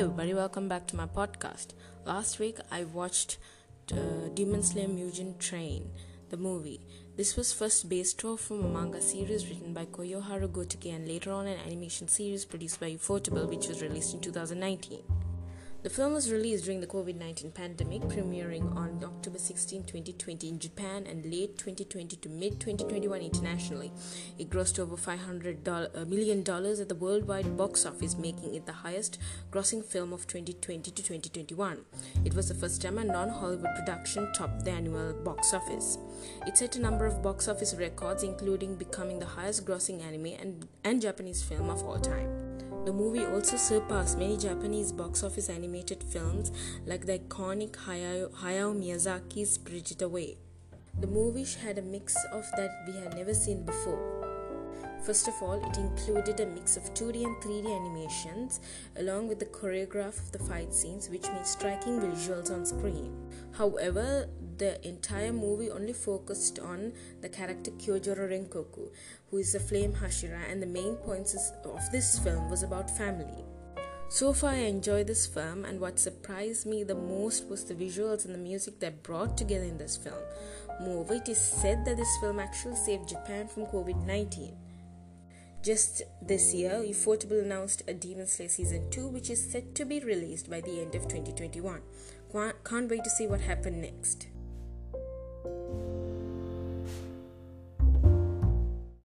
everybody. Welcome back to my podcast. Last week I watched uh, Demon Slayer Mugen Train, the movie. This was first based off from a manga series written by Koyoharu Gotouge and later on an animation series produced by Ufotable, which was released in 2019. The film was released during the COVID 19 pandemic, premiering on October 16, 2020 in Japan and late 2020 to mid 2021 internationally. It grossed over $500 uh, million at the worldwide box office, making it the highest grossing film of 2020 to 2021. It was the first time a non Hollywood production topped the annual box office. It set a number of box office records, including becoming the highest grossing anime and, and Japanese film of all time. The movie also surpassed many Japanese box office animated films like the iconic Hayao, Hayao Miyazaki's Spirited Away. The movie had a mix of that we had never seen before. First of all, it included a mix of 2D and 3D animations along with the choreograph of the fight scenes, which made striking visuals on screen. However, the entire movie only focused on the character Kyojuro Rengoku, who is a flame Hashira, and the main points of this film was about family. So far, I enjoyed this film, and what surprised me the most was the visuals and the music that brought together in this film. Moreover, it is said that this film actually saved Japan from COVID 19. Just this year, Ufotable announced a Demon Slayer Season 2, which is set to be released by the end of 2021. Can't wait to see what happened next.